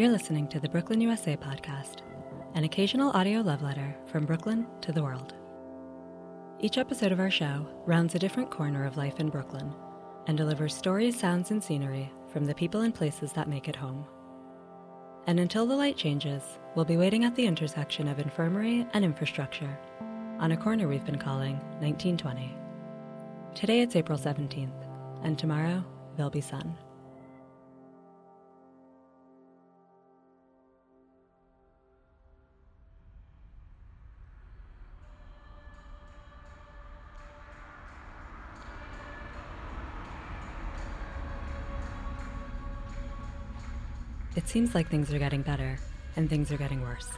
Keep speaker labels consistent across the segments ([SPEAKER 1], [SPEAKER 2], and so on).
[SPEAKER 1] You're listening to the Brooklyn USA podcast, an occasional audio love letter from Brooklyn to the world. Each episode of our show rounds a different corner of life in Brooklyn and delivers stories, sounds, and scenery from the people and places that make it home. And until the light changes, we'll be waiting at the intersection of infirmary and infrastructure on a corner we've been calling 1920. Today it's April 17th, and tomorrow there'll be sun. It seems like things are getting better, and things are getting worse.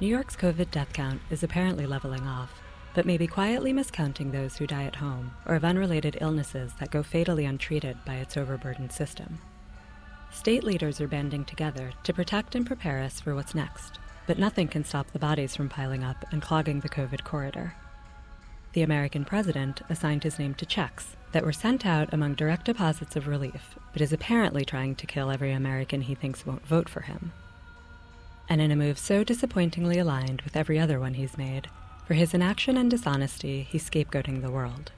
[SPEAKER 1] New York's COVID death count is apparently leveling off, but may be quietly miscounting those who die at home or of unrelated illnesses that go fatally untreated by its overburdened system. State leaders are banding together to protect and prepare us for what's next, but nothing can stop the bodies from piling up and clogging the COVID corridor. The American president assigned his name to checks that were sent out among direct deposits of relief, but is apparently trying to kill every American he thinks won't vote for him. And in a move so disappointingly aligned with every other one he's made, for his inaction and dishonesty, he's scapegoating the world.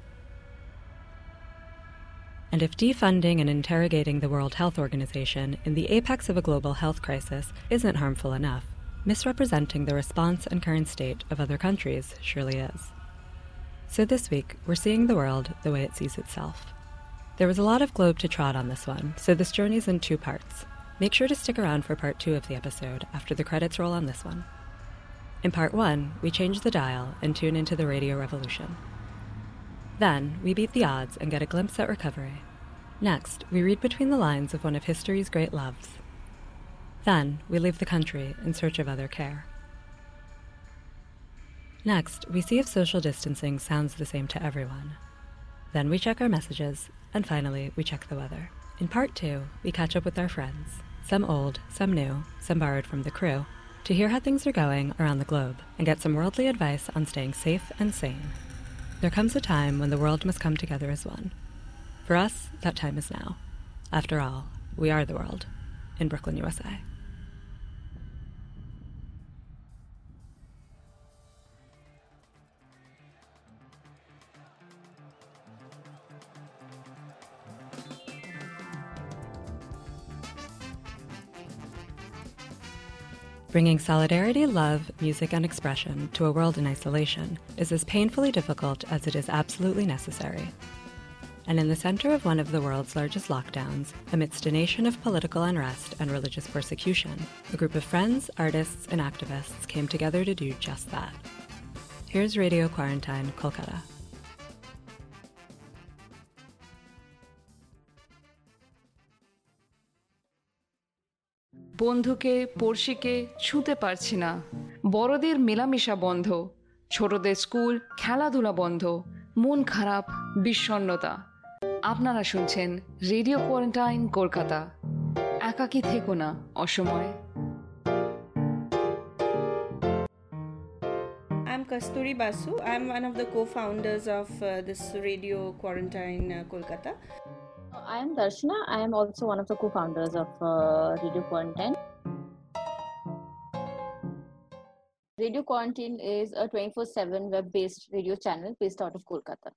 [SPEAKER 1] And if defunding and interrogating the World Health Organization in the apex of a global health crisis isn't harmful enough, misrepresenting the response and current state of other countries surely is. So this week, we're seeing the world the way it sees itself. There was a lot of globe to trot on this one, so this journey's in two parts. Make sure to stick around for part two of the episode after the credits roll on this one. In part one, we change the dial and tune into the radio revolution. Then, we beat the odds and get a glimpse at recovery. Next, we read between the lines of one of history's great loves. Then, we leave the country in search of other care. Next, we see if social distancing sounds the same to everyone. Then we check our messages, and finally, we check the weather. In part two, we catch up with our friends, some old, some new, some borrowed from the crew, to hear how things are going around the globe and get some worldly advice on staying safe and sane. There comes a time when the world must come together as one. For us, that time is now. After all, we are the world in Brooklyn, USA. Bringing solidarity, love, music, and expression to a world in isolation is as painfully difficult as it is absolutely necessary. And in the center of one of the world's largest lockdowns, amidst a nation of political unrest and religious persecution, a group of friends, artists, and activists came together to do just that. Here's Radio Quarantine, Kolkata.
[SPEAKER 2] বন্ধুকে পড়শিকে ছুঁতে পারছি না বড়দের মেলামেশা বন্ধ ছোটদের school খেলাধুলা বন্ধ মন খারাপ বিষণ্নতা আপনারা শুনছেন রেডিও কোয়ারেন্টাইন কলকাতা একাকি থেকো না অসময়
[SPEAKER 3] I'm Kasturi Basu. I'm one of the co-founders of uh, this radio quarantine uh, Kolkata.
[SPEAKER 4] I am Darshana. I am also one of the co-founders of uh, Radio Quarantine. Radio Quarantine is a 24/7 web-based radio channel based out of Kolkata.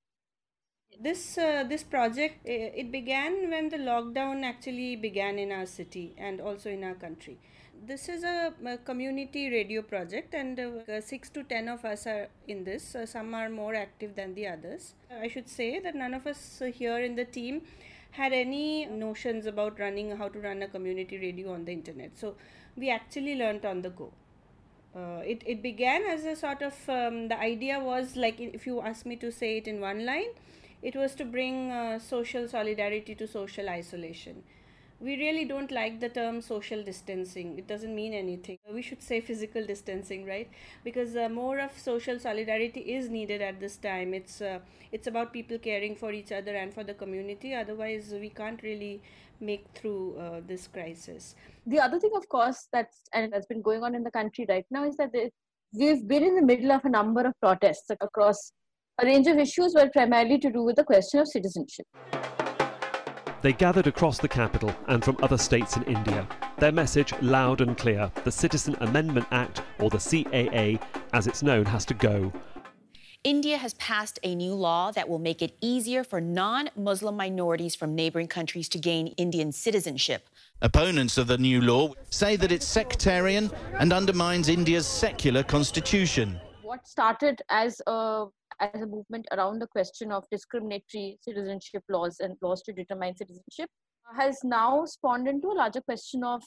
[SPEAKER 3] This uh, this project uh, it began when the lockdown actually began in our city and also in our country. This is a, a community radio project, and uh, six to ten of us are in this. Uh, some are more active than the others. I should say that none of us here in the team had any notions about running how to run a community radio on the internet. So we actually learnt on the go. Uh, it, it began as a sort of um, the idea was like if you ask me to say it in one line it was to bring uh, social solidarity to social isolation we really don't like the term social distancing. It doesn't mean anything. We should say physical distancing right? Because uh, more of social solidarity is needed at this time. It's uh, it's about people caring for each other and for the community. Otherwise we can't really make through uh, this crisis.
[SPEAKER 4] The other thing, of course, that's and that's been going on in the country right now is that we've been in the middle of a number of protests across a range of issues, but primarily to do with the question of citizenship.
[SPEAKER 5] They gathered across the capital and from other states in India Their message loud and clear the Citizen Amendment Act, or the CAA as it's known, has to go.
[SPEAKER 6] India has passed a new law that will make it easier for non Muslim minorities from neighboring countries to gain Indian citizenship.
[SPEAKER 7] Opponents of the new law say that it's sectarian and undermines India's secular constitution.
[SPEAKER 4] What started as a as a movement around the question of discriminatory citizenship laws and laws to determine citizenship uh, has now spawned into a larger question of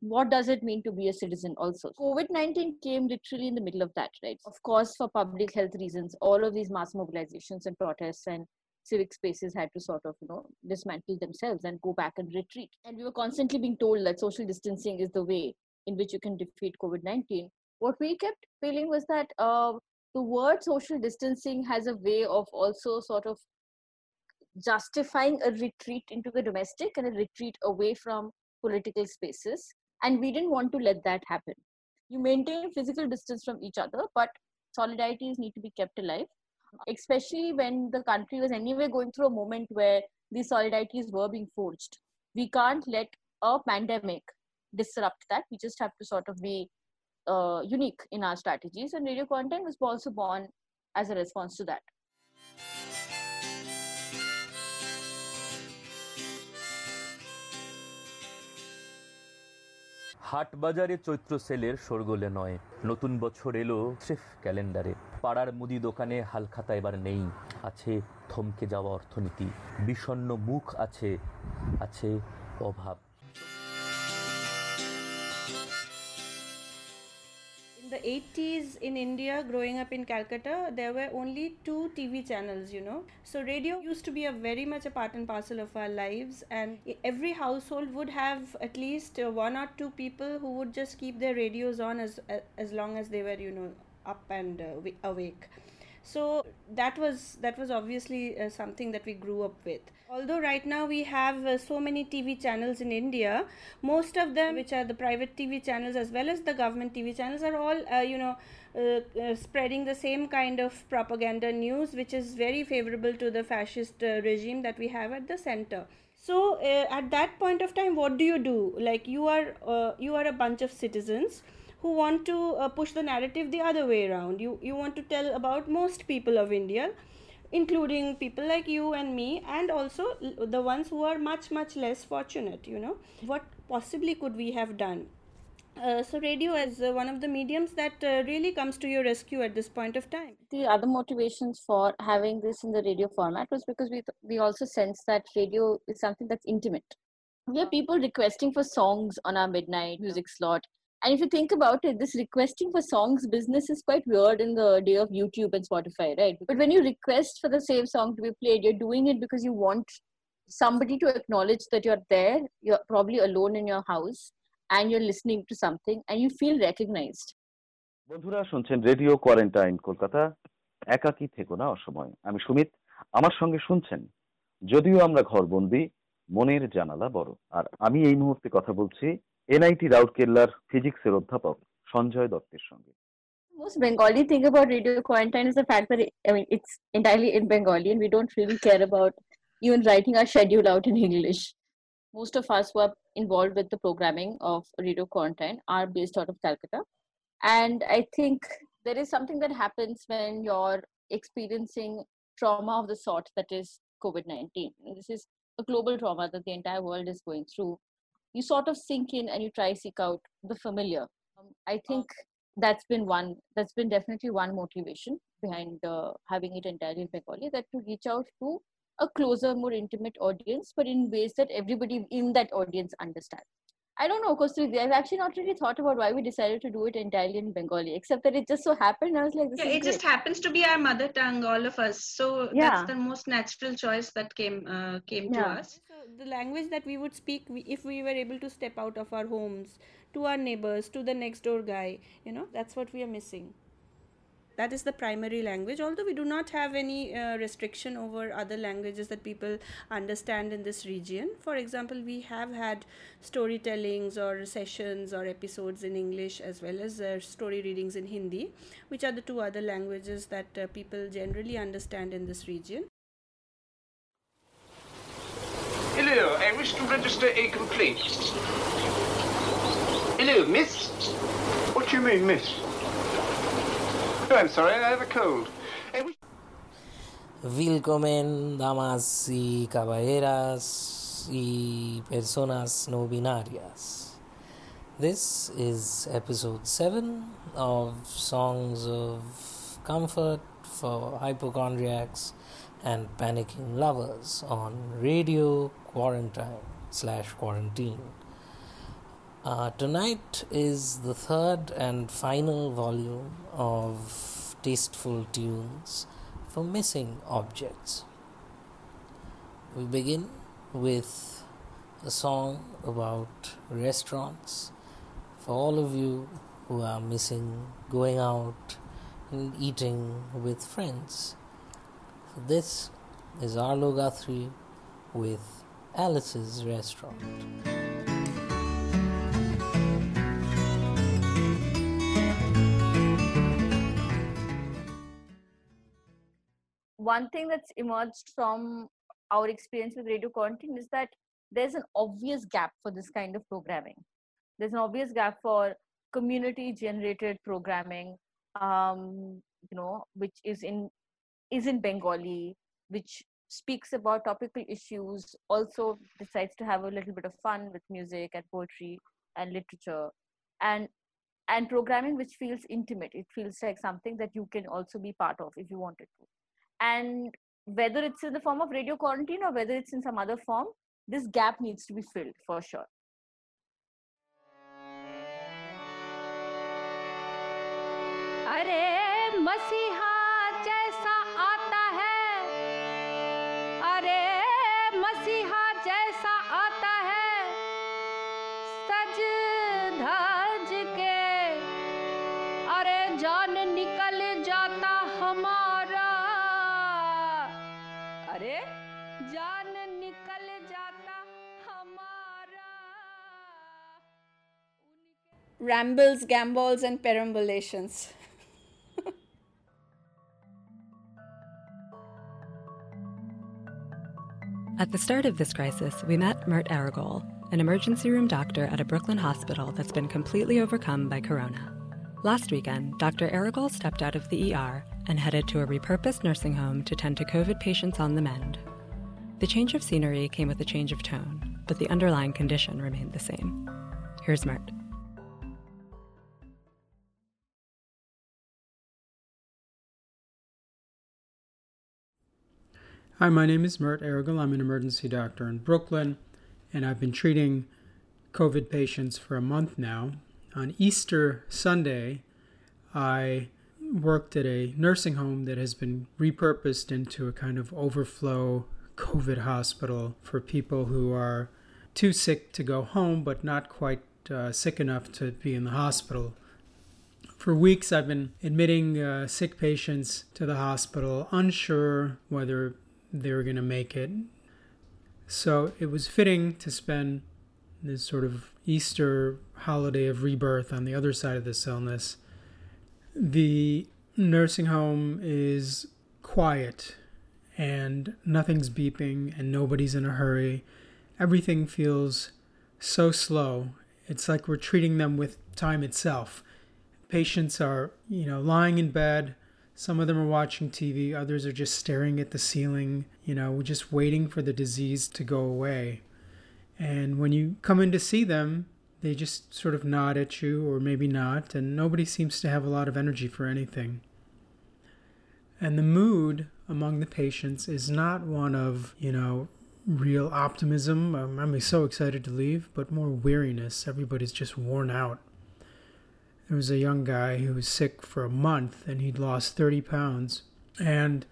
[SPEAKER 4] what does it mean to be a citizen also. Covid-19 came literally in the middle of that right? Of course for public health reasons all of these mass mobilizations and protests and civic spaces had to sort of you know dismantle themselves and go back and retreat. And we were constantly being told that social distancing is the way in which you can defeat covid-19 what we kept feeling was that uh, the word social distancing has a way of also sort of justifying a retreat into the domestic and a retreat away from political spaces. And we didn't want to let that happen. You maintain physical distance from each other, but solidarities need to be kept alive, especially when the country was anyway going through a moment where these solidarities were being forged. We can't let a pandemic disrupt that. We just have to sort of be uh, unique in our strategies. And radio Quarantine was also born as a response to that.
[SPEAKER 8] হাটবাজারে চৈত্র সেলের সরগোলে নয় নতুন বছর এলো স্রেফ ক্যালেন্ডারে পাড়ার মুদি দোকানে হালখাতা এবার নেই আছে থমকে যাওয়া অর্থনীতি বিষণ্ন মুখ আছে আছে অভাব
[SPEAKER 3] the 80s in India, growing up in Calcutta, there were only two TV channels, you know. So, radio used to be a very much a part and parcel of our lives, and every household would have at least uh, one or two people who would just keep their radios on as as long as they were, you know, up and uh, awake so that was that was obviously uh, something that we grew up with although right now we have uh, so many tv channels in india most of them which are the private tv channels as well as the government tv channels are all uh, you know spreading the same kind of propaganda news which is very favorable to the fascist regime that we have at the center. So at that point of time what do you do? Like you are you are a bunch of citizens who want to uh, push the narrative the other way around. You you want to tell about most people of india including people like you and me and also the ones who are much much less fortunate you know. What possibly could we have done? Uh, so radio is uh, one of the mediums that uh, really comes to your rescue at this point of time.
[SPEAKER 4] The other motivations for having this in the radio format was because we th- we also sense that radio is something that's intimate. We have people requesting for songs on our midnight music slot and if you think about it, this requesting for songs business is quite weird in the day of YouTube and Spotify, right? But when you request for the same song to be played, you're doing it because you want somebody to acknowledge that you're there, you're probably alone in your house, and you're listening to something and you feel recognized.
[SPEAKER 9] বন্ধুরা শুনছেন radio quarantine Kolkata একাকি থেকো না অসময় আমি সুমিত আমার সঙ্গে শুনছেন যদিও আমরা ঘরবন্দি মনের জানালা বড় আর আমি এই মুহূর্তে কথা বলছি এনআইটি রাউরকেল্লার ফিজিক্সের অধ্যাপক সঞ্জয় দত্তের সঙ্গে
[SPEAKER 4] Most Bengali thing about Radio Quarantine is the fact that it, I mean it's entirely in Bengali and we don't really care about even writing our schedule out in English. Most of us who are involved with the programming of Radio Quarantine are based out of Calcutta. And I think there is something that happens when you're experiencing trauma of the sort that is COVID 19. This is a global trauma that the entire world is going through you sort of sink in and you try seek out the familiar. Um, i think that's been one that's been definitely one motivation behind uh, having it entirely in bengali that to reach out to a closer more intimate audience but in ways that everybody in that audience understands I don't know, Kasturi. I've actually not really thought about why we decided to do it entirely in Bengali, except that it just so happened. I was like, this
[SPEAKER 10] yeah, it
[SPEAKER 4] great.
[SPEAKER 10] just happens to be our mother tongue, all of us. So
[SPEAKER 4] Yeah.
[SPEAKER 10] that's the most natural choice that came uh, came to us.
[SPEAKER 3] so the language that we would speak if we were able to step out of our homes to our neighbors to the next door guy you know that's what we are missing that is the primary language although we do not have any uh, restriction over other languages that people understand in this region for example we have had storytellings or sessions or episodes in english as well as uh, story readings in hindi which are the two other languages that uh, people generally understand in this region
[SPEAKER 11] Hello, I wish to register a complaint. Hello, miss. What do you mean, miss? I'm sorry, I have a cold.
[SPEAKER 12] Willkommen, damas y caballeras y personas no binarias. This is episode 7 of Songs of Comfort for Hypochondriacs and Panicking Lovers on Radio Quarantine slash Quarantine. Uh, tonight is the third and final volume of Tasteful Tunes for Missing Objects. We begin with a song about restaurants for all of you who are missing going out and eating with friends. So this is Arlo Guthrie with Alice's Restaurant.
[SPEAKER 4] One thing that's emerged from our experience with radio content is that there's an obvious gap for this kind of programming. There's an obvious gap for community generated programming um, you know which is in is in bengali which speaks about topical issues also decides to have a little bit of fun with music and poetry and literature. And and programming which feels intimate. It feels like something that you can also be part of if you wanted to and whether it's in the form of radio quarantine or whether it's in some other form this gap needs to be filled for sure
[SPEAKER 13] अरे मसीहा
[SPEAKER 3] Rambles, gambols, and perambulations.
[SPEAKER 1] At the start of this crisis, we met Mert Erogul, an emergency room doctor at a Brooklyn hospital that's been completely overcome by corona. Last weekend, Dr. Erogul stepped out of the ER and headed to a repurposed nursing home to tend to COVID patients on the mend. The change of scenery came with a change of tone, but the underlying condition remained the same. Here's Mert.
[SPEAKER 14] Hi, my name is Mert Erogul. I'm an emergency doctor in Brooklyn, and I've been treating COVID patients for a month now. On Easter Sunday, I worked at a nursing home that has been repurposed into a kind of overflow COVID hospital for people who are too sick to go home but not quite uh, sick enough to be in the hospital. For weeks, I've been admitting uh, sick patients to the hospital, unsure whether they were going to make it. So it was fitting to spend this sort of Easter holiday of rebirth on the other side of this illness. The nursing home is quiet and nothing's beeping and nobody's in a hurry. Everything feels so slow. It's like we're treating them with time itself. Patients are, you know, lying in bed. Some of them are watching TV, others are just staring at the ceiling, you know, just waiting for the disease to go away. And when you come in to see them, they just sort of nod at you, or maybe not, and nobody seems to have a lot of energy for anything. And the mood among the patients is not one of, you know, real optimism. Um, I'm so excited to leave, but more weariness. Everybody's just worn out. There was a young guy who was sick for a month and he'd lost 30 pounds. And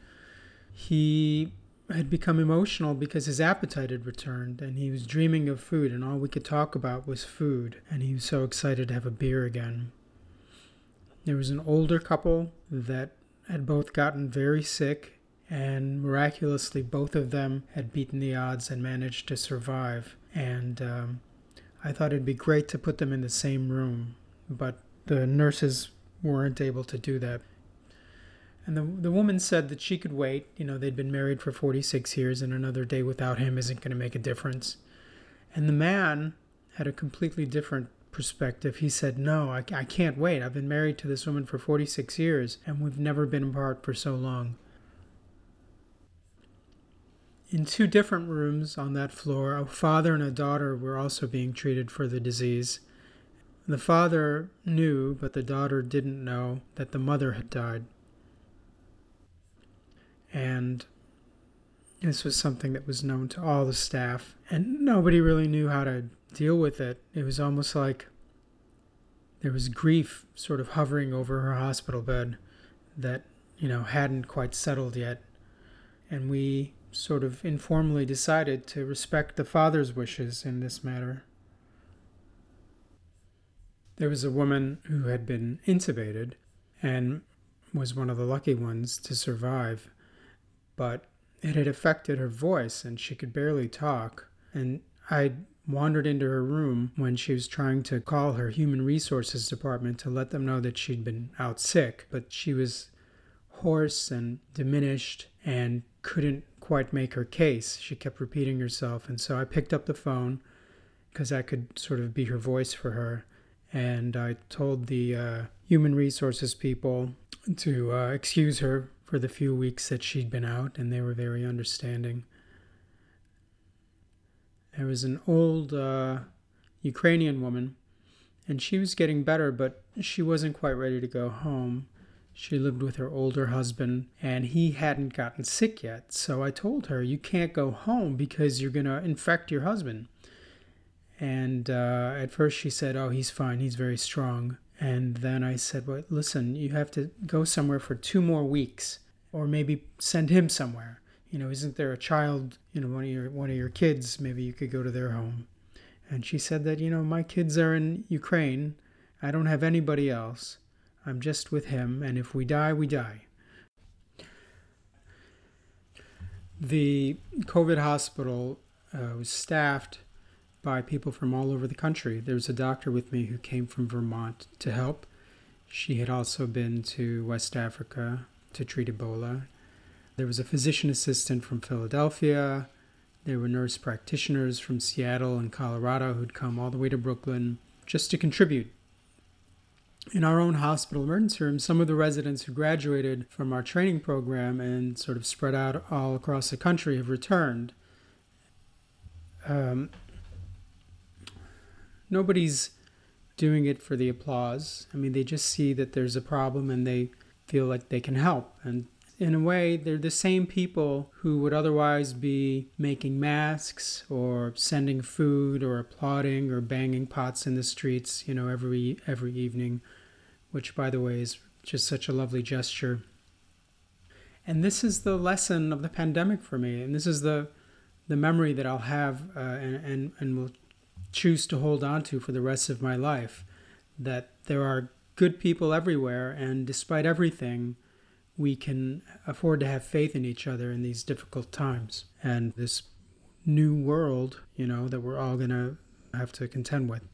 [SPEAKER 14] he had become emotional because his appetite had returned and he was dreaming of food, and all we could talk about was food. And he was so excited to have a beer again. There was an older couple that had both gotten very sick, and miraculously, both of them had beaten the odds and managed to survive. And um, I thought it'd be great to put them in the same room, but the nurses weren't able to do that. And the, the woman said that she could wait. You know, they'd been married for 46 years, and another day without him isn't going to make a difference. And the man had a completely different perspective, he said, No, I, I can't wait. I've been married to this woman for 46 years, and we've never been apart for so long. In two different rooms on that floor, a father and a daughter were also being treated for the disease. The father knew, but the daughter didn't know that the mother had died. And this was something that was known to all the staff, and nobody really knew how to deal with it. It was almost like there was grief sort of hovering over her hospital bed that, you know, hadn't quite settled yet. And we sort of informally decided to respect the father's wishes in this matter. There was a woman who had been intubated and was one of the lucky ones to survive, but it had affected her voice and she could barely talk. And I wandered into her room when she was trying to call her human resources department to let them know that she'd been out sick, but she was hoarse and diminished and couldn't quite make her case. She kept repeating herself, and so I picked up the phone because I could sort of be her voice for her, and I told the uh, human resources people to uh, excuse her for the few weeks that she'd been out, and they were very understanding. There was an old uh, Ukrainian woman, and she was getting better, but she wasn't quite ready to go home. She lived with her older husband, and he hadn't gotten sick yet. So I told her, You can't go home because you're going to infect your husband. And uh, at first she said, Oh, he's fine. He's very strong. And then I said, Well, listen, you have to go somewhere for two more weeks, or maybe send him somewhere. You know, isn't there a child, you know, one of your one of your kids, maybe you could go to their home. And she said that, you know, my kids are in Ukraine. I don't have anybody else. I'm just with him, and if we die, we die. The COVID hospital uh, was staffed by people from all over the country. There was a doctor with me who came from Vermont to help. She had also been to West Africa to treat Ebola. There was a physician assistant from Philadelphia. There were nurse practitioners from Seattle and Colorado who'd come all the way to Brooklyn just to contribute. In our own hospital emergency room, some of the residents who graduated from our training program and sort of spread out all across the country have returned. Um, nobody's doing it for the applause. I mean, they just see that there's a problem and they feel like they can help. And in a way, they're the same people who would otherwise be making masks or sending food or applauding or banging pots in the streets, you know, every every evening, which by the way is just such a lovely gesture. And this is the lesson of the pandemic for me, and this is the the memory that I'll have uh, and, and and will choose to hold on to for the rest of my life. That there are good people everywhere, and despite everything, we can afford to have faith in each other in these difficult times and this new world, you know, that we're all going to have to contend with.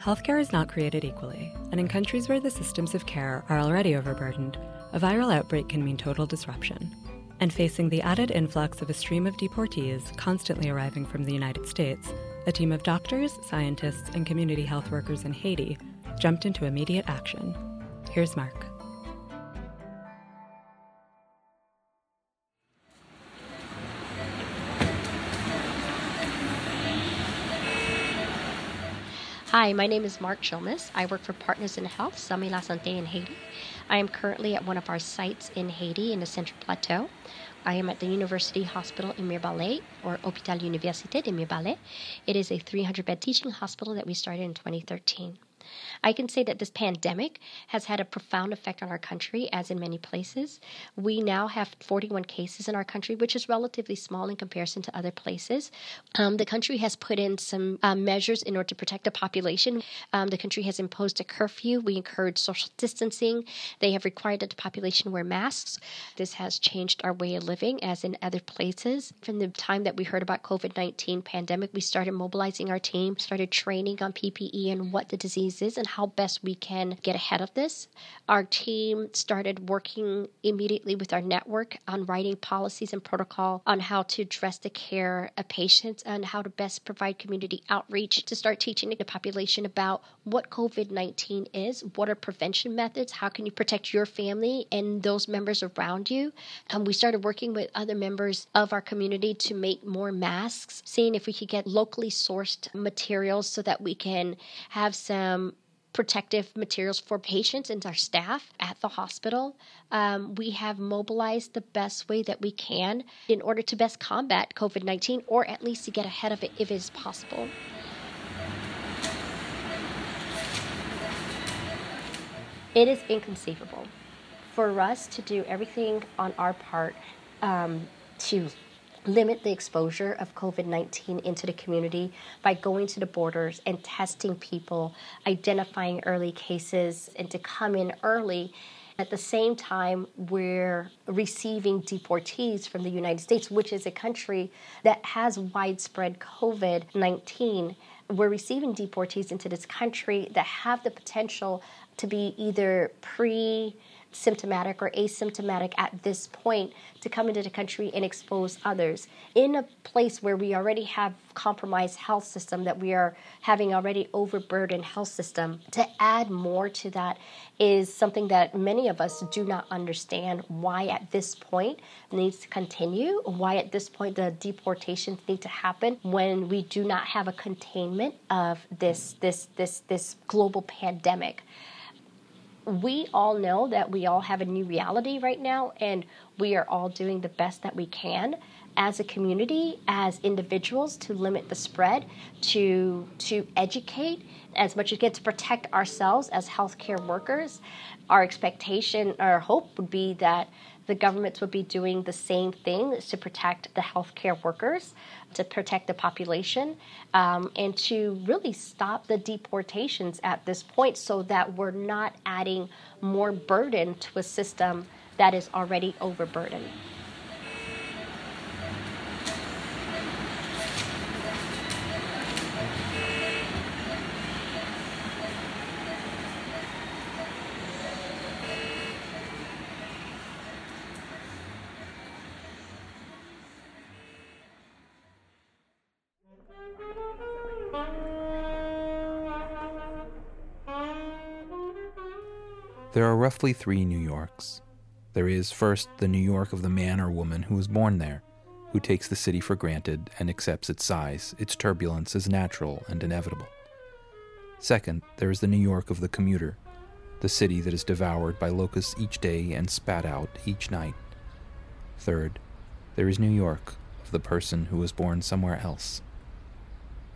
[SPEAKER 1] Healthcare is not created equally, and in countries where the systems of care are already overburdened, a viral outbreak can mean total disruption. And facing the added influx of a stream of deportees constantly arriving from the United States, a team of doctors, scientists, and community health workers in Haiti jumped into immediate action. Here's Mark.
[SPEAKER 15] Hi, my name is Mark Chomas. I work for Partners in Health, Zanmi Lasante in Haiti. I am currently at one of our sites in Haiti in the Central Plateau. I am at the University Hospital in Mirebalais, or Hôpital Université de Mirebalais. It is a 300 bed teaching hospital that we started in 2013. I can say that this pandemic has had a profound effect on our country, as in many places. We now have 41 cases in our country, which is relatively small in comparison to other places. Um, the country has put in some um, measures in order to protect the population. Um, the country has imposed a curfew. We encourage social distancing. They have required that the population wear masks. This has changed our way of living, as in other places. From the time that we heard about COVID 19 pandemic, we started mobilizing our team, started training on PPE and what the disease and how best we can get ahead of this. Our team started working immediately with our network on writing policies and protocol on how to address the care of patients and how to best provide community outreach to start teaching the population about what COVID 19 is, what are prevention methods, how can you protect your family and those members around you. And we started working with other members of our community to make more masks, seeing if we could get locally sourced materials so that we can have some protective materials for patients and our staff at the hospital. Um, we have mobilized the best way that we can in order to best combat COVID 19 or at least to get ahead of it if it is possible. It is inconceivable for us to do everything on our part um, to limit the exposure of COVID 19 into the community by going to the borders and testing people, identifying early cases, and to come in early. At the same time, we're receiving deportees from the United States, which is a country that has widespread COVID 19. We're receiving deportees into this country that have the potential to be either pre symptomatic or asymptomatic at this point to come into the country and expose others. In a place where we already have compromised health system that we are having already overburdened health system to add more to that is something that many of us do not understand why at this point needs to continue why at this point the deportations need to happen when we do not have a containment of this this this this global pandemic we all know that we all have a new reality right now, and we are all doing the best that we can as a community, as individuals, to limit the spread, to to educate as much as we can to protect ourselves as healthcare workers. Our expectation, our hope would be that the governments would be doing the same thing to protect the healthcare workers, to protect the population, um, and to really stop the deportations at this point so that we're not adding more burden to a system that is already overburdened.
[SPEAKER 16] There are roughly three New Yorks. There is, first, the New York of the man or woman who was born there, who takes the city for granted and accepts its size, its turbulence as natural and inevitable. Second, there is the New York of the commuter, the city that is devoured by locusts each day and spat out each night. Third, there is New York of the person who was born somewhere else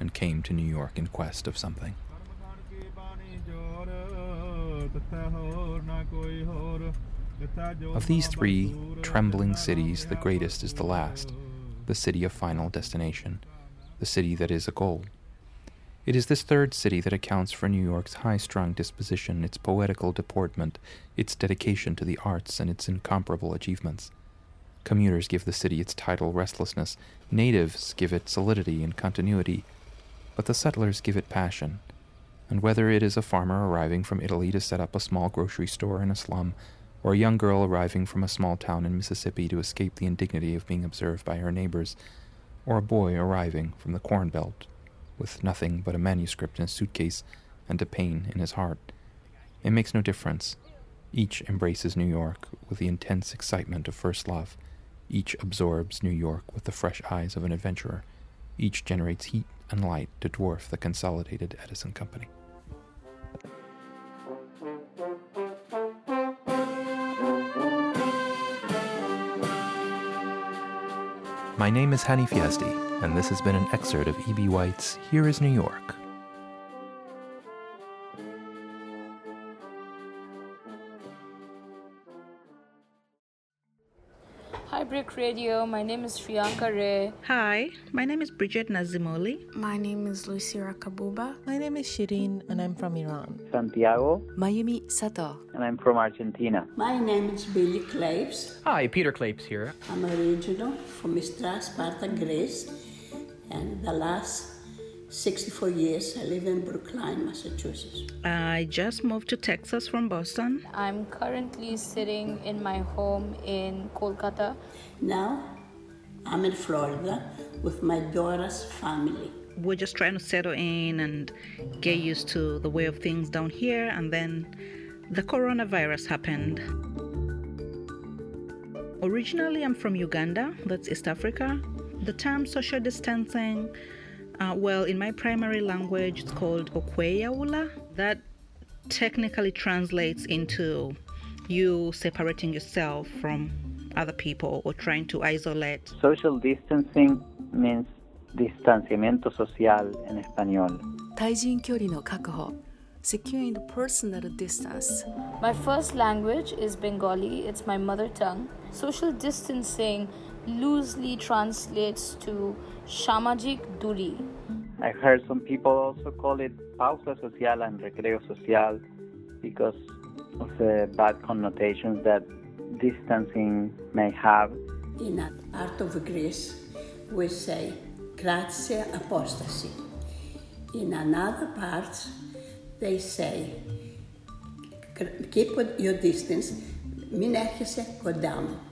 [SPEAKER 16] and came to New York in quest of something. Of these three trembling cities, the greatest is the last, the city of final destination, the city that is a goal. It is this third city that accounts for New York's high strung disposition, its poetical deportment, its dedication to the arts, and its incomparable achievements. Commuters give the city its tidal restlessness, natives give it solidity and continuity, but the settlers give it passion, and whether it is a farmer arriving from Italy to set up a small grocery store in a slum, or a young girl arriving from a small town in Mississippi to escape the indignity of being observed by her neighbors, or a boy arriving from the Corn Belt with nothing but a manuscript in a suitcase and a pain in his heart. It makes no difference. Each embraces New York with the intense excitement of first love. Each absorbs New York with the fresh eyes of an adventurer. Each generates heat and light to dwarf the consolidated Edison Company. My name is Hanif Yazdi, and this has been an excerpt of E.B. White's Here is New York.
[SPEAKER 17] Hi, BRIC Radio. My name is Priyanka Ray.
[SPEAKER 18] Hi, my name is Bridget Nazimoli.
[SPEAKER 19] My name is Lucia Rakabuba.
[SPEAKER 20] My name is Shirin, and I'm from Iran.
[SPEAKER 21] Santiago.
[SPEAKER 22] Mayumi Sato.
[SPEAKER 21] And I'm from Argentina.
[SPEAKER 23] My name is Billy Claves.
[SPEAKER 24] Hi, Peter Claves here.
[SPEAKER 23] I'm original from Stra Sparta, Greece. And the last 64 years. I live in Brookline, Massachusetts.
[SPEAKER 18] I just moved to Texas from Boston.
[SPEAKER 17] I'm currently sitting in my home in Kolkata.
[SPEAKER 23] Now I'm in Florida with my daughter's family.
[SPEAKER 18] We're just trying to settle in and get used to the way of things down here, and then the coronavirus happened. Originally, I'm from Uganda, that's East Africa. The term social distancing uh, well, in my primary language, it's called Okweyaula. That technically translates into you separating yourself from other people or trying to isolate.
[SPEAKER 21] Social distancing means distanciamiento social en español.
[SPEAKER 25] 対人距離の確保 securing the personal distance.
[SPEAKER 17] My first language is Bengali, it's my mother tongue. Social distancing loosely translates to Shamajik Duri.
[SPEAKER 21] I heard some people also call it pausa social and recreo social because of the bad connotations that distancing may have.
[SPEAKER 23] In Art of Greece, we say grazie apostasi. In another part, they say keep your distance, μην έρχεσαι κοντά μου.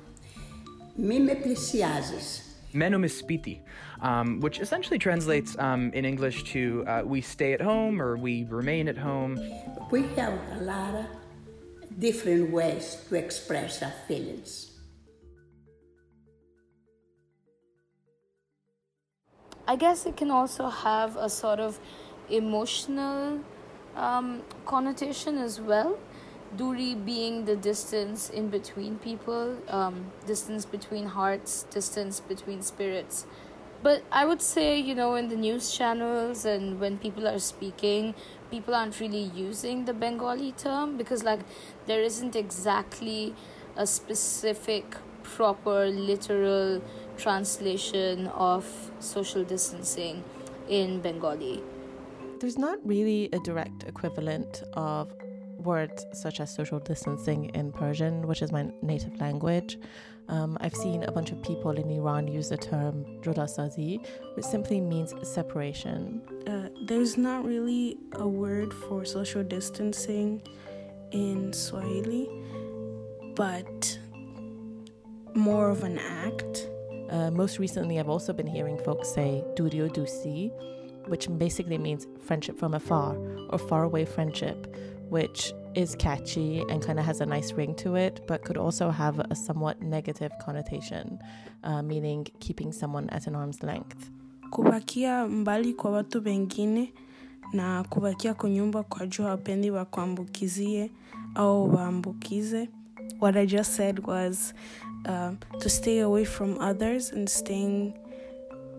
[SPEAKER 23] Μη με πλησιάζεις.
[SPEAKER 26] Menomispiti, um, which essentially translates um, in English to uh, we stay at home or we remain at home.
[SPEAKER 23] We have a lot of different ways to express our feelings.
[SPEAKER 17] I guess it can also have a sort of emotional um, connotation as well. Duri being the distance in between people, um, distance between hearts, distance between spirits. But I would say, you know, in the news channels and when people are speaking, people aren't really using the Bengali term because, like, there isn't exactly a specific, proper, literal translation of social distancing in Bengali.
[SPEAKER 20] There's not really a direct equivalent of words such as social distancing in Persian, which is my native language. Um, I've seen a bunch of people in Iran use the term judasazi, which simply means separation.
[SPEAKER 22] Uh, there's not really a word for social distancing in Swahili, but more of an act.
[SPEAKER 20] Uh, most recently, I've also been hearing folks say durio dusi, which basically means friendship from afar or faraway friendship, which is catchy and kind of has a nice ring to it, but could also have a somewhat negative connotation, uh, meaning keeping someone at an arm's length.
[SPEAKER 22] Kubakia mbali kwa watu wengine na kubakia kwa nyumba kwa jua wapendi wakuambukizie au waambukize. What I just said was uh, to stay away from others and staying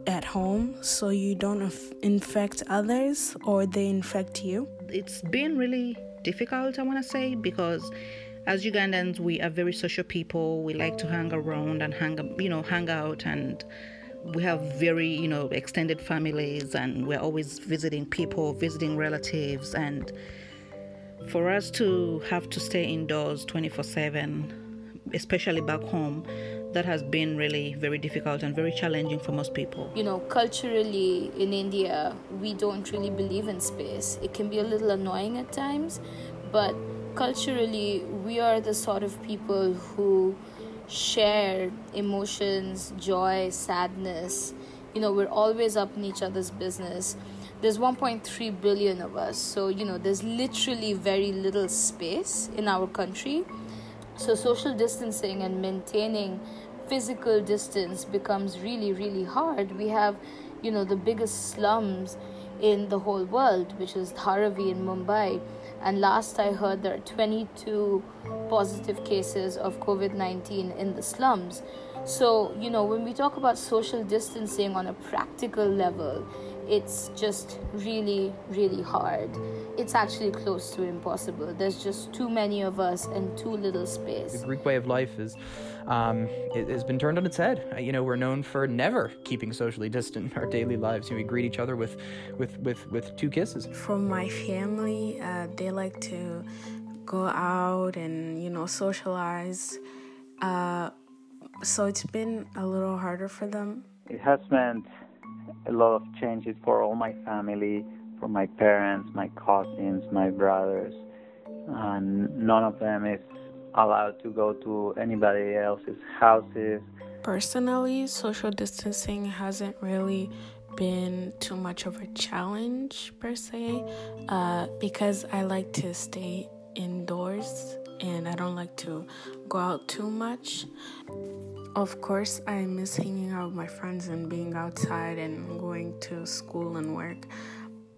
[SPEAKER 22] at home so you don't inf- infect others or they infect you.
[SPEAKER 18] It's been really difficult, I want to say, because as Ugandans, we are very social people. We like to hang around and hang, you know, hang out, and we have very, you know, extended families, and we're always visiting people, visiting relatives, and for us to have to stay indoors 24/7, especially back home, that has been really very difficult and very challenging for most people.
[SPEAKER 17] You know, culturally in India, we don't really believe in space. It can be a little annoying at times, but culturally, we are the sort of people who share emotions, joy, sadness. You know, we're always up in each other's business. There's 1.3 billion of us, so you know, there's literally very little space in our country. So, social distancing and maintaining physical distance becomes really, really hard. We have, you know, the biggest slums in the whole world, which is Dharavi in Mumbai. And last I heard, there are 22 positive cases of COVID 19 in the slums. So, you know, when we talk about social distancing on a practical level, it's just really, really hard. It's actually close to impossible. There's just too many of us and too little space.
[SPEAKER 26] The Greek way of life is um, it has been turned on its head. Uh, you know, we're known for never keeping socially distant in our daily lives. You know, we greet each other with, with, with, with two kisses.
[SPEAKER 22] From my family, uh, they like to go out and you know socialize. Uh, so it's been a little harder for them.
[SPEAKER 21] It has meant a lot of changes for all my family, for my parents, my cousins, my brothers, and none of them is allowed to go to anybody else's houses.
[SPEAKER 22] Personally, social distancing hasn't really been too much of a challenge per se uh, because I like to stay indoors and I don't like to go out too much. Of course, I miss hanging out with my friends and being outside and going to school and work,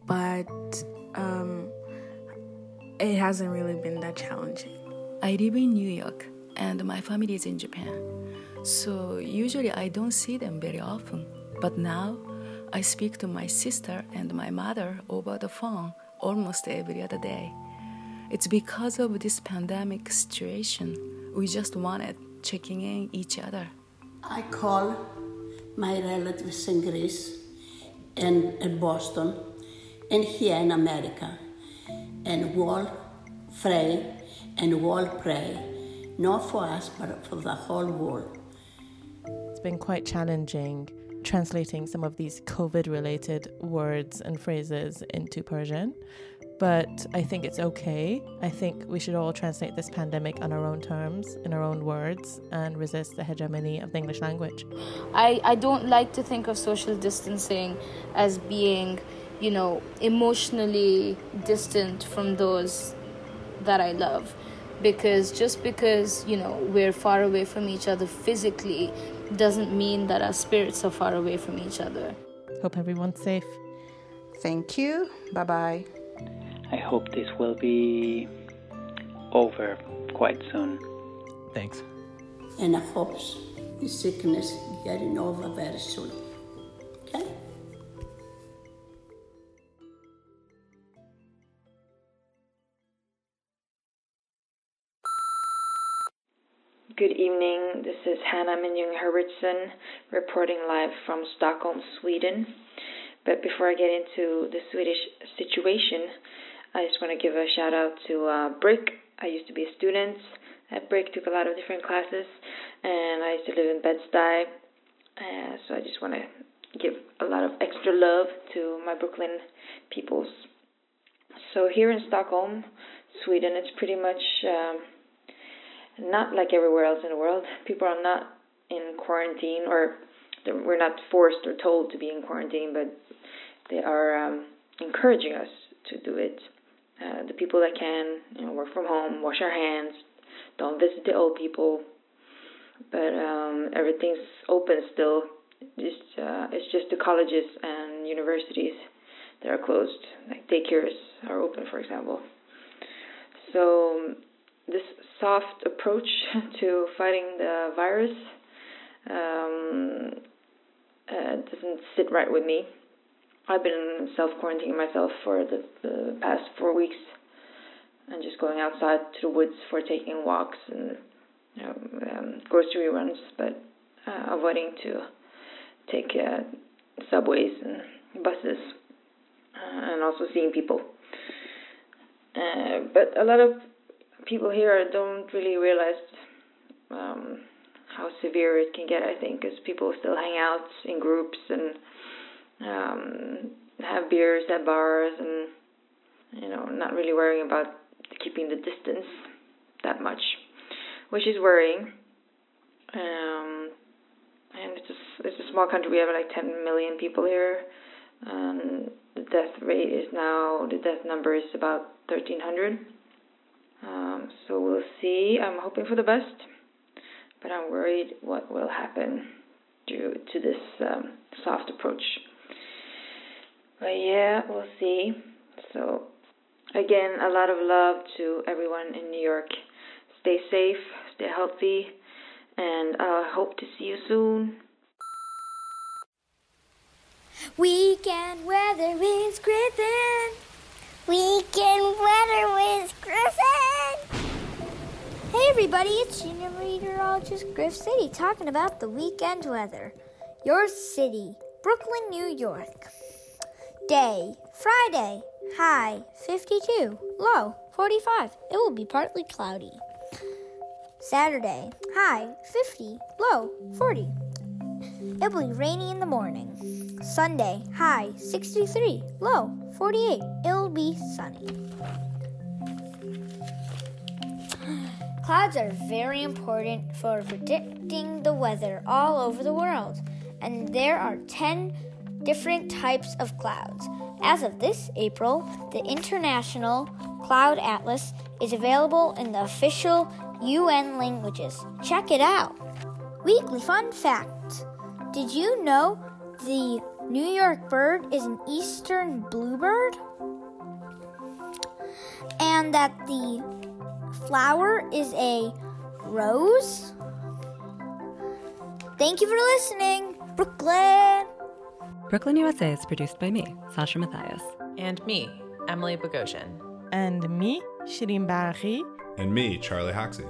[SPEAKER 22] but um, it hasn't really been that challenging.
[SPEAKER 25] I live in New York and my family is in Japan. So usually I don't see them very often. But now I speak to my sister and my mother over the phone almost every other day. It's because of this pandemic situation. We just wanted checking in each other.
[SPEAKER 23] I call my relatives in Greece and in Boston and here in America and we all pray and we all pray, not for us but for the whole world.
[SPEAKER 20] It's been quite challenging translating some of these COVID related words and phrases into Persian. But I think it's okay. I think we should all translate this pandemic on our own terms, in our own words, and resist the hegemony of the English language.
[SPEAKER 17] I, I don't like to think of social distancing as being, you know, emotionally distant from those that I love. Because just because, you know, we're far away from each other physically doesn't mean that our spirits are far away from each other.
[SPEAKER 20] Hope everyone's safe.
[SPEAKER 18] Thank you. Bye bye.
[SPEAKER 21] I hope this will be over quite soon.
[SPEAKER 26] Thanks.
[SPEAKER 23] And I hope the sickness getting over very soon. Okay?
[SPEAKER 27] Good evening. This is Hannah Minjung Herbertson reporting live from Stockholm, Sweden. But before I get into the Swedish situation, I just want to give a shout out to uh, BRIC. I used to be a student at BRIC, took a lot of different classes, and I used to live in Bed-Stuy. Uh, so I just want to give a lot of extra love to my Brooklyn peoples. So here in Stockholm, Sweden, it's pretty much. Um, not like everywhere else in the world. People are not in quarantine, or we're not forced or told to be in quarantine, but they are um, encouraging us to do it. Uh, the people that can, you know, work from home, wash our hands, don't visit the old people. But um, everything's open still. Just uh, it's just the colleges and universities that are closed. Like daycares are open, for example. So this soft approach to fighting the virus um, uh, doesn't sit right with me. I've been self quarantining myself for the, the past four weeks and just going outside to the woods for taking walks and you know, um, grocery runs, but uh, avoiding to take uh, subways and buses uh, and also seeing people. Uh, but a lot of people here don't really realize um, how severe it can get. I think because people still hang out in groups and um, have beers at bars, and you know, not really worrying about keeping the distance that much, which is worrying. Um, and it's a, it's a small country. We have like 10 million people here. Um, the death rate is now the death number is about 1,300. Um, so we'll see. I'm hoping for the best, but I'm worried what will happen due to this um, soft approach. But yeah, we'll see. So, again, a lot of love to everyone in New York. Stay safe, stay healthy, and I hope to see you soon.
[SPEAKER 28] Weekend weather is Griffin. Weekend weather with Griffin. Hey everybody, it's junior meteorologist Griff City talking about the weekend weather. Your city, Brooklyn, New York. Day, Friday, high 52, low 45. It will be partly cloudy. Saturday, high 50, low 40. It'll be rainy in the morning. Sunday, high 63, low 48. It'll be sunny. Clouds are very important for predicting the weather all over the world, and there are 10 different types of clouds. As of this April, the International Cloud Atlas is available in the official UN languages. Check it out. Weekly fun fact Did you know the New York bird is an eastern bluebird? And that the flower is a rose? Thank you for listening, Brooklyn!
[SPEAKER 1] Brooklyn, USA is produced by me, Sasha Matthias.
[SPEAKER 29] And me, Emily Bogosian.
[SPEAKER 30] And me, Shireen Barahi.
[SPEAKER 31] And me, Charlie Hoxie.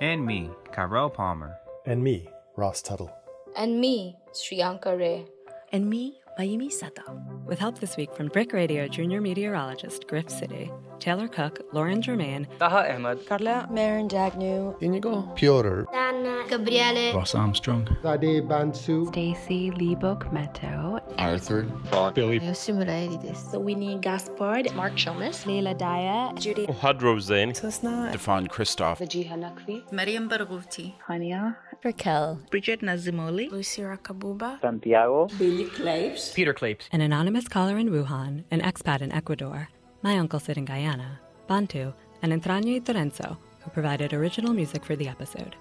[SPEAKER 24] And me, Carol Palmer.
[SPEAKER 32] And me, Ross Tuttle.
[SPEAKER 17] And me, Shriyanka Ray.
[SPEAKER 33] And me, Mayumi Sato.
[SPEAKER 1] With help this week from BRIC Radio junior meteorologist Griff City, Taylor Cook, Lauren Germain,
[SPEAKER 34] Taha Ahmed,
[SPEAKER 33] Carla Marin Dagnu,
[SPEAKER 32] Inigo, Piotr,
[SPEAKER 28] Dana, Gabriele,
[SPEAKER 35] Ross Armstrong,
[SPEAKER 36] Sade Bansu,
[SPEAKER 37] Stacy Liebok Meto,
[SPEAKER 35] Arthur,
[SPEAKER 36] Billy,
[SPEAKER 37] Yosumura Eridis,
[SPEAKER 15] Winnie Gaspard,
[SPEAKER 37] Mark Shomas, Leila Daya,
[SPEAKER 15] Judy,
[SPEAKER 38] Had Rosen,
[SPEAKER 37] Susna,
[SPEAKER 38] Stefan Christoph,
[SPEAKER 37] Vajiha Nakvi,
[SPEAKER 39] Mariam Barghouti,
[SPEAKER 37] Hania,
[SPEAKER 15] Raquel,
[SPEAKER 18] Bridget Nazimoli,
[SPEAKER 22] Lucia Kabuba,
[SPEAKER 21] Santiago,
[SPEAKER 23] Billy Claves,
[SPEAKER 26] Peter Clapes,
[SPEAKER 1] an anonymous caller in Wuhan, an expat in Ecuador, my uncle sit in Guyana, Bantu, and Entraña y Torenzo, who provided original music for the episode.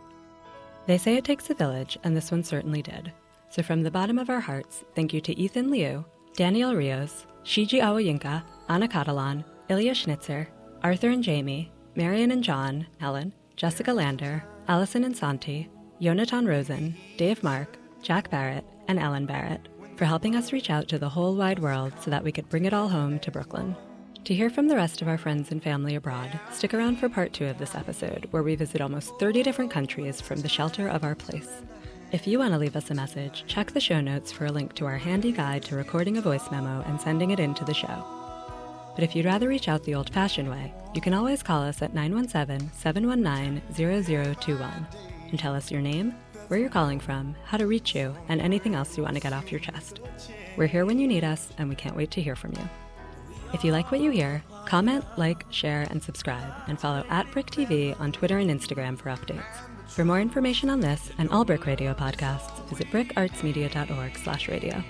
[SPEAKER 1] They say it takes a village, and this one certainly did. So from the bottom of our hearts, thank you to Ethan Liu, Daniel Rios, Shiji Awayinka, Anna Catalan, Ilya Schnitzer, Arthur and Jamie, Marion and John, Helen, Jessica Lander, Allison and Santi, Yonatan Rosen, Dave Mark, Jack Barrett, and Ellen Barrett for helping us reach out to the whole wide world so that we could bring it all home to Brooklyn. To hear from the rest of our friends and family abroad, stick around for part two of this episode, where we visit almost 30 different countries from the shelter of our place. If you want to leave us a message, check the show notes for a link to our handy guide to recording a voice memo and sending it in to the show. But if you'd rather reach out the old fashioned way, you can always call us at 917 719 0021 and tell us your name, where you're calling from, how to reach you, and anything else you want to get off your chest. We're here when you need us, and we can't wait to hear from you. If you like what you hear, comment, like, share, and subscribe, and follow at BRIC TV on Twitter and Instagram for updates. For more information on this and all BRIC Radio podcasts, visit bricartsmedia.org slash radio.